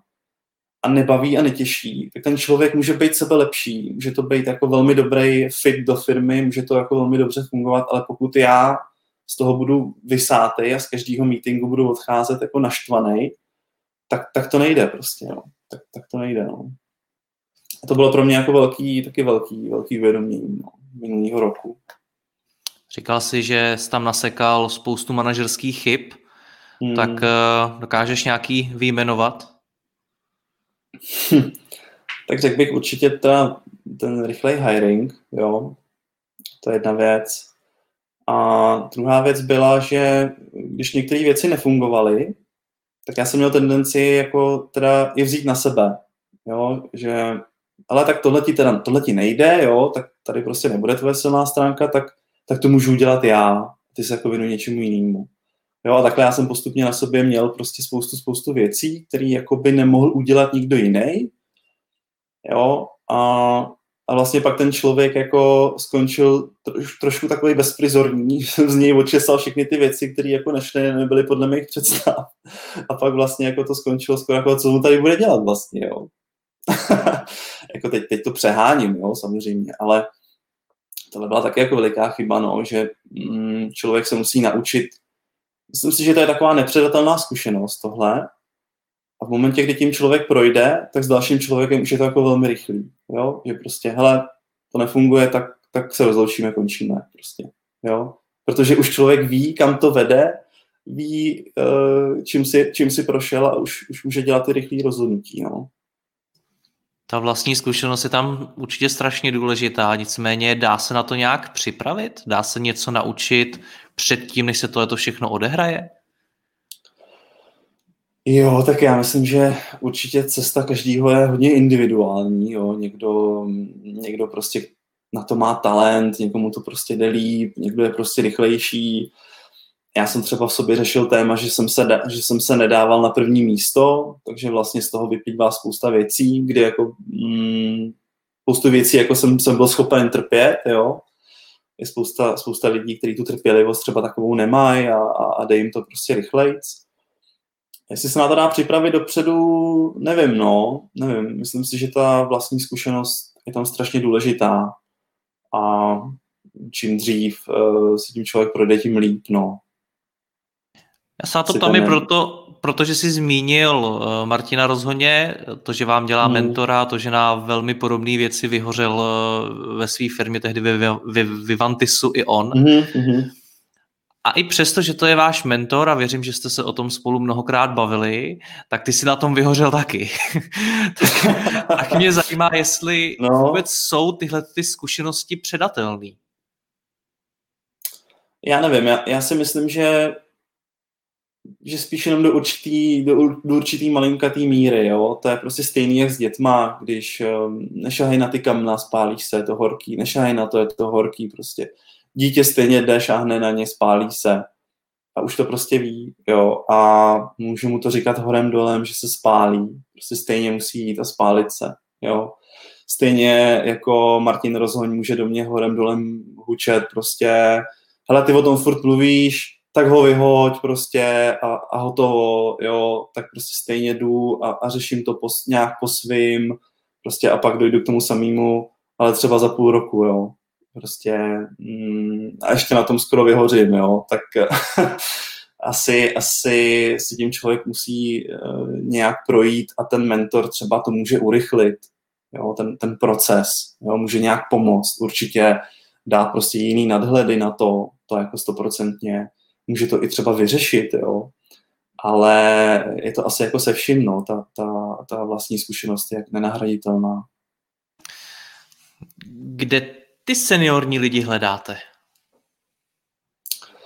a nebaví a netěší, tak ten člověk může být sebe lepší, může to být jako velmi dobrý fit do firmy, může to jako velmi dobře fungovat, ale pokud já z toho budu vysátej a z každého meetingu budu odcházet jako naštvaný, tak, tak to nejde prostě, no. Tak, tak to nejde, no. A to bylo pro mě jako velký, taky velký, velký uvědomění no, minulého roku. Říkal jsi, že jsi tam nasekal spoustu manažerských chyb, hmm. tak uh, dokážeš nějaký vyjmenovat? tak řekl bych určitě ta, ten rychlej hiring, jo, to je jedna věc. A druhá věc byla, že když některé věci nefungovaly, tak já jsem měl tendenci jako teda je vzít na sebe, jo, že ale tak tohle ti teda, tohle ti nejde, jo, tak tady prostě nebude tvoje silná stránka, tak, tak to můžu udělat já, ty se jako věnuj něčemu jinému. Jo, a takhle já jsem postupně na sobě měl prostě spoustu, spoustu věcí, které jako by nemohl udělat nikdo jiný. Jo, a a vlastně pak ten člověk jako skončil troš, trošku takový bezprizorní, z něj očesal všechny ty věci, které jako nešly, nebyly podle mých představ. A pak vlastně jako to skončilo skoro jako, co mu tady bude dělat vlastně, jo. jako teď, teď to přeháním, jo, samozřejmě, ale tohle byla taky jako veliká chyba, no, že mm, člověk se musí naučit. Myslím si, že to je taková nepředatelná zkušenost tohle, a v momentě, kdy tím člověk projde, tak s dalším člověkem už je to jako velmi rychlý. Jo? Že prostě, hele, to nefunguje, tak, tak se rozloučíme, končíme. Prostě. Jo? Protože už člověk ví, kam to vede, ví, uh, čím, si, čím si prošel a už, už může dělat ty rychlé rozhodnutí. No. Ta vlastní zkušenost je tam určitě strašně důležitá, nicméně dá se na to nějak připravit? Dá se něco naučit předtím, než se tohle všechno odehraje? Jo, tak já myslím, že určitě cesta každého je hodně individuální. Jo. Někdo, někdo prostě na to má talent, někomu to prostě jde líp, někdo je prostě rychlejší. Já jsem třeba v sobě řešil téma, že jsem se, že jsem se nedával na první místo, takže vlastně z toho vyplývá spousta věcí, kdy jako mm, spoustu věcí jako jsem, jsem byl schopen trpět, jo. Je spousta, spousta lidí, kteří tu trpělivost třeba takovou nemají a, a, a dej jim to prostě rychlejc. Jestli se na to dá připravit dopředu, nevím, no, nevím. Myslím si, že ta vlastní zkušenost je tam strašně důležitá a čím dřív uh, se tím člověk projde, tím líp, no. Já se na to ptám i proto, protože jsi zmínil uh, Martina rozhodně, to, že vám dělá hmm. mentora, to, že na velmi podobné věci vyhořel uh, ve své firmě tehdy ve Vivantisu i on. Hmm, hmm. A i přesto, že to je váš mentor a věřím, že jste se o tom spolu mnohokrát bavili, tak ty si na tom vyhořel taky. tak, tak mě zajímá, jestli no. vůbec jsou tyhle ty zkušenosti předatelné. Já nevím, já, já si myslím, že že spíš jenom do určitý, do, do určitý malinkatý míry, jo. To je prostě stejný jak s dětma, když um, nešahají na ty kamna, spálíš se, je to horký, nešahají na to, je to horký prostě dítě stejně jde, šáhne na ně, spálí se. A už to prostě ví, jo. A můžu mu to říkat horem dolem, že se spálí. Prostě stejně musí jít a spálit se, jo. Stejně jako Martin Rozhoň může do mě horem dolem hučet prostě, hele, ty o tom furt mluvíš, tak ho vyhoď prostě a, a hotovo, jo, tak prostě stejně jdu a, a řeším to po, nějak po svým, prostě a pak dojdu k tomu samému, ale třeba za půl roku, jo. Prostě mm, a ještě na tom skoro vyhořím, jo, tak asi, asi si tím člověk musí uh, nějak projít a ten mentor třeba to může urychlit, jo, ten, ten proces, jo, může nějak pomoct, určitě dát prostě jiný nadhledy na to, to jako stoprocentně, může to i třeba vyřešit, jo, ale je to asi jako se vším, no, ta, ta, ta vlastní zkušenost je nenahraditelná. Kde ty seniorní lidi hledáte?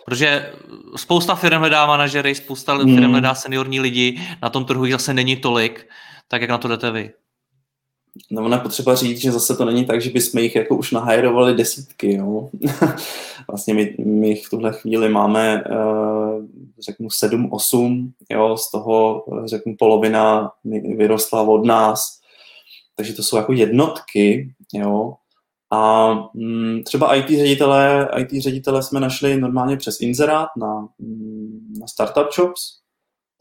Protože spousta firm hledá manažery, spousta hmm. firm hledá seniorní lidi, na tom trhu jich zase není tolik, tak jak na to jdete vy? No, je potřeba říct, že zase to není tak, že bychom jich jako už nahajrovali desítky. Jo? vlastně my, my v tuhle chvíli máme, uh, řeknu, 7-8, jo? z toho, řeknu, polovina vyrostla od nás, takže to jsou jako jednotky, jo? A mm, třeba IT ředitele, IT ředitele jsme našli normálně přes inzerát na, mm, na Startup Jobs.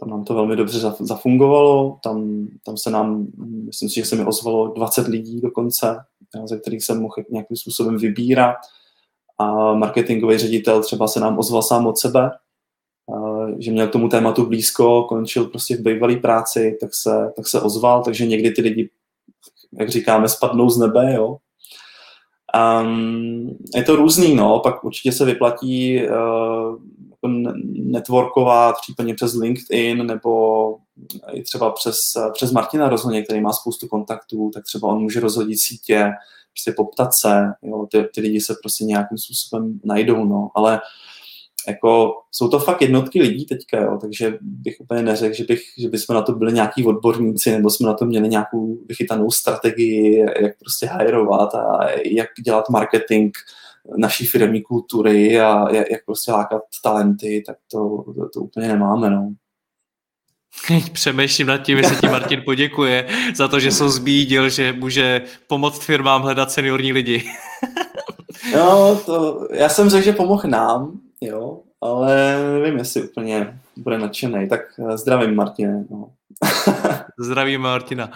Tam nám to velmi dobře zafungovalo. Tam, tam se nám, myslím si, že se mi ozvalo 20 lidí dokonce, ze kterých jsem mohl nějakým způsobem vybírat. A marketingový ředitel třeba se nám ozval sám od sebe, že měl k tomu tématu blízko, končil prostě v bývalé práci, tak se, tak se ozval, takže někdy ty lidi, jak říkáme, spadnou z nebe, jo, Um, je to různý, no, pak určitě se vyplatí uh, networkovat, případně přes LinkedIn nebo i třeba přes, přes Martina rozhodně, který má spoustu kontaktů, tak třeba on může rozhodit sítě, prostě poptat se, jo, ty, ty lidi se prostě nějakým způsobem najdou, no, ale jako jsou to fakt jednotky lidí teďka, jo, takže bych úplně neřekl, že, bych, že bychom na to byli nějaký odborníci, nebo jsme na to měli nějakou vychytanou strategii, jak prostě hajrovat a jak dělat marketing naší firmní kultury a jak, prostě lákat talenty, tak to, to, to úplně nemáme, no. Přemýšlím nad tím, jestli ti Martin poděkuje za to, že jsem zbídil, že může pomoct firmám hledat seniorní lidi. no, to, já jsem řekl, že pomohl nám, jo, ale nevím, jestli úplně bude nadšený. Tak eh, zdravím, Martine. No. zdravím, Martina.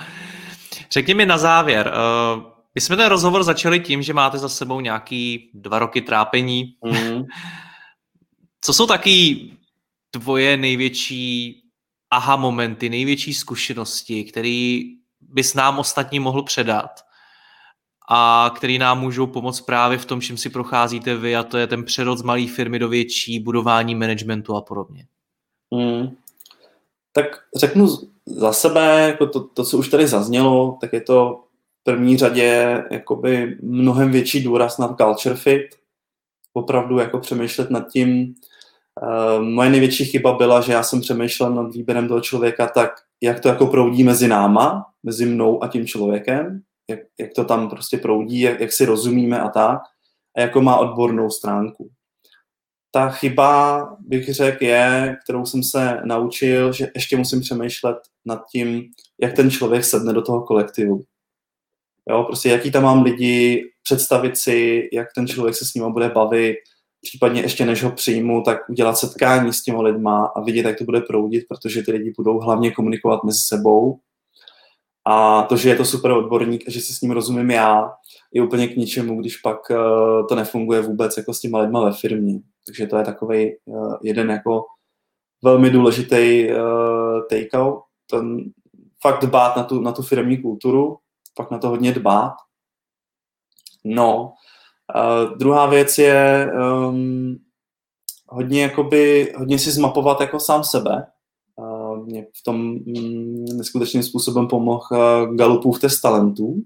Řekni mi na závěr, uh, my jsme ten rozhovor začali tím, že máte za sebou nějaký dva roky trápení. Mm. Co jsou taky tvoje největší aha momenty, největší zkušenosti, které bys nám ostatní mohl předat a který nám můžou pomoct právě v tom, čím si procházíte vy a to je ten přerod z malé firmy do větší, budování managementu a podobně. Hmm. Tak řeknu za sebe, jako to, to, co už tady zaznělo, tak je to první řadě jakoby mnohem větší důraz na culture fit, opravdu jako přemýšlet nad tím, Uh, moje největší chyba byla, že já jsem přemýšlel nad výběrem toho člověka tak, jak to jako proudí mezi náma, mezi mnou a tím člověkem, jak, jak to tam prostě proudí, jak, jak si rozumíme a tak, a jako má odbornou stránku. Ta chyba, bych řekl, je, kterou jsem se naučil, že ještě musím přemýšlet nad tím, jak ten člověk sedne do toho kolektivu. Jo, prostě jaký tam mám lidi, představit si, jak ten člověk se s ním bude bavit, případně ještě než ho přijmu, tak udělat setkání s těma lidma a vidět, jak to bude proudit, protože ty lidi budou hlavně komunikovat mezi sebou. A to, že je to super odborník a že si s ním rozumím já, je úplně k ničemu, když pak uh, to nefunguje vůbec jako s těma lidma ve firmě. Takže to je takový uh, jeden jako velmi důležitý uh, take-out. Ten fakt dbát na tu, na tu firmní kulturu, pak na to hodně dbát. No, Uh, druhá věc je um, hodně, jakoby, hodně si zmapovat jako sám sebe. Uh, mě v tom um, neskutečným způsobem pomohl uh, Galupův test talentů,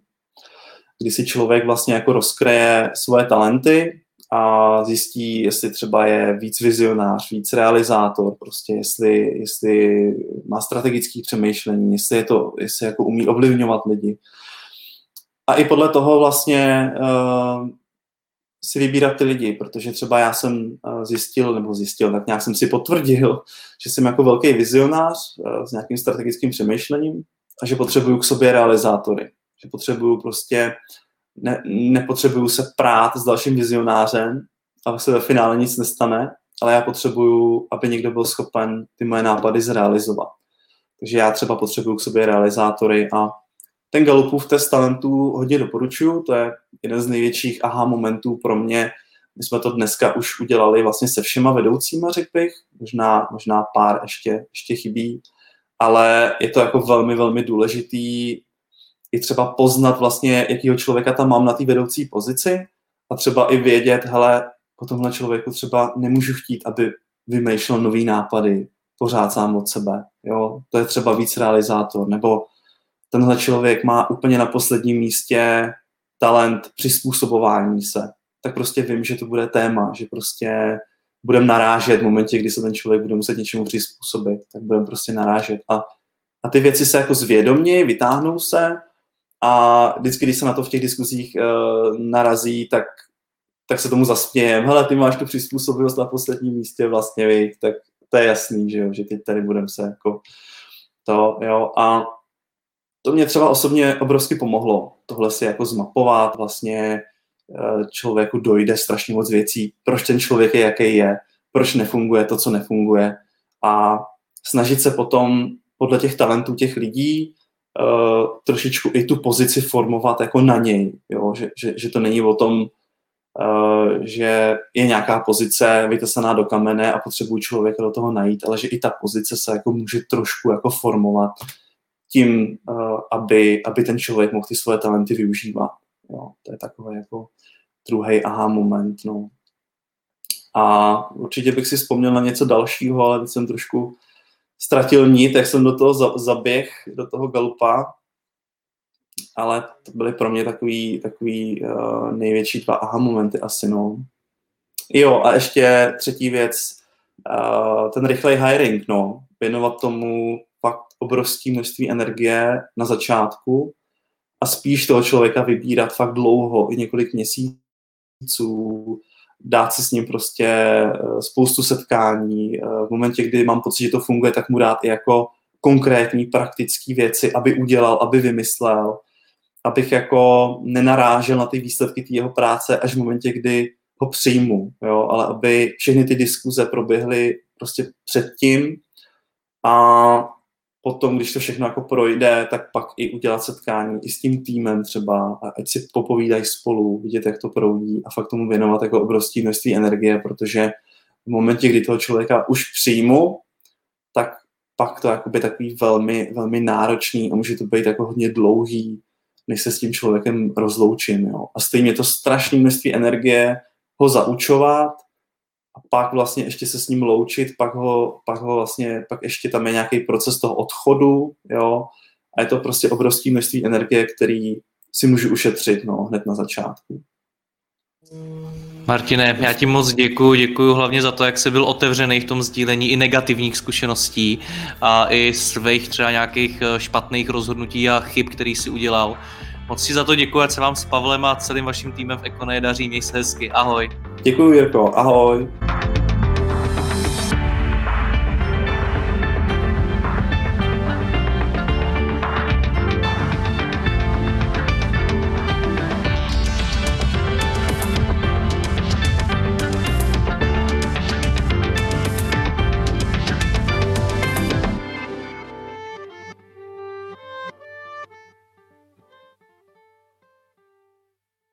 kdy si člověk vlastně jako rozkreje svoje talenty a zjistí, jestli třeba je víc vizionář, víc realizátor, prostě jestli, jestli má strategické přemýšlení, jestli, je to, jestli jako umí ovlivňovat lidi. A i podle toho vlastně uh, si vybírat ty lidi, protože třeba já jsem eh, zjistil, nebo zjistil, tak nějak jsem si potvrdil, že jsem jako velký vizionář eh, s nějakým strategickým přemýšlením a že potřebuju k sobě realizátory. Že potřebuju prostě, ne, nepotřebuju se prát s dalším vizionářem a se ve finále nic nestane, ale já potřebuju, aby někdo byl schopen ty moje nápady zrealizovat. Takže já třeba potřebuju k sobě realizátory a ten Galupův test talentů hodně doporučuju, to je jeden z největších aha momentů pro mě. My jsme to dneska už udělali vlastně se všema vedoucíma, řekl bych, možná, možná pár ještě, ještě chybí, ale je to jako velmi, velmi důležitý i třeba poznat vlastně, jakýho člověka tam mám na té vedoucí pozici a třeba i vědět, hele, po tomhle člověku třeba nemůžu chtít, aby vymýšlel nový nápady pořád sám od sebe. Jo? To je třeba víc realizátor, nebo tenhle člověk má úplně na posledním místě talent přizpůsobování se, tak prostě vím, že to bude téma, že prostě budeme narážet v momentě, kdy se ten člověk bude muset něčemu přizpůsobit, tak budeme prostě narážet. A, a ty věci se jako zvědomí, vytáhnou se a vždycky, když se na to v těch diskuzích uh, narazí, tak, tak se tomu zasmějem. Hele, ty máš tu přizpůsobivost na posledním místě vlastně, víc, tak to je jasný, že jo, že teď tady budeme se jako to, jo, a to mě třeba osobně obrovsky pomohlo, tohle si jako zmapovat, vlastně eh, člověku dojde strašně moc věcí, proč ten člověk je, jaký je, proč nefunguje to, co nefunguje a snažit se potom podle těch talentů těch lidí uh, trošičku i tu pozici formovat jako na něj, jo? Že, že, že to není o tom, uh, že je nějaká pozice vytesaná do kamene a potřebuji člověka do toho najít, ale že i ta pozice se jako může trošku jako formovat tím, uh, aby, aby ten člověk mohl ty svoje talenty využívat. Jo, to je takový jako druhý aha moment. No. A určitě bych si vzpomněl na něco dalšího, ale teď jsem trošku ztratil nit, jak jsem do toho zaběh, do toho galupa. ale to byly pro mě takový, takový uh, největší dva aha momenty asi, no. Jo, a ještě třetí věc, uh, ten rychlej hiring, no, věnovat tomu obrovské množství energie na začátku a spíš toho člověka vybírat fakt dlouho, i několik měsíců, dát si s ním prostě eh, spoustu setkání. V momentě, kdy mám pocit, že to funguje, tak mu dát i jako konkrétní praktické věci, aby udělal, aby vymyslel, abych jako nenarážel na ty výsledky té jeho práce až v momentě, kdy ho přijmu, jo, ale aby všechny ty diskuze proběhly prostě předtím a potom, když to všechno jako projde, tak pak i udělat setkání i s tím týmem třeba, a ať si popovídají spolu, vidět, jak to proudí a fakt tomu věnovat jako obrovské množství energie, protože v momentě, kdy toho člověka už přijmu, tak pak to je takový velmi, velmi náročný a může to být jako hodně dlouhý, než se s tím člověkem rozloučím. Jo. A stejně to strašné množství energie ho zaučovat a pak vlastně ještě se s ním loučit, pak ho, pak ho vlastně, pak ještě tam je nějaký proces toho odchodu, jo, a je to prostě obrovské množství energie, který si můžu ušetřit, no, hned na začátku. Martine, já ti moc děkuji, děkuji hlavně za to, jak jsi byl otevřený v tom sdílení i negativních zkušeností a i svých třeba nějakých eh, špatných rozhodnutí a chyb, který jsi udělal. Moc si za to děkuji, ať se vám s Pavlem a celým vaším týmem v Ekoné daří, měj se hezky, ahoj. Děkuji Jirko, ahoj.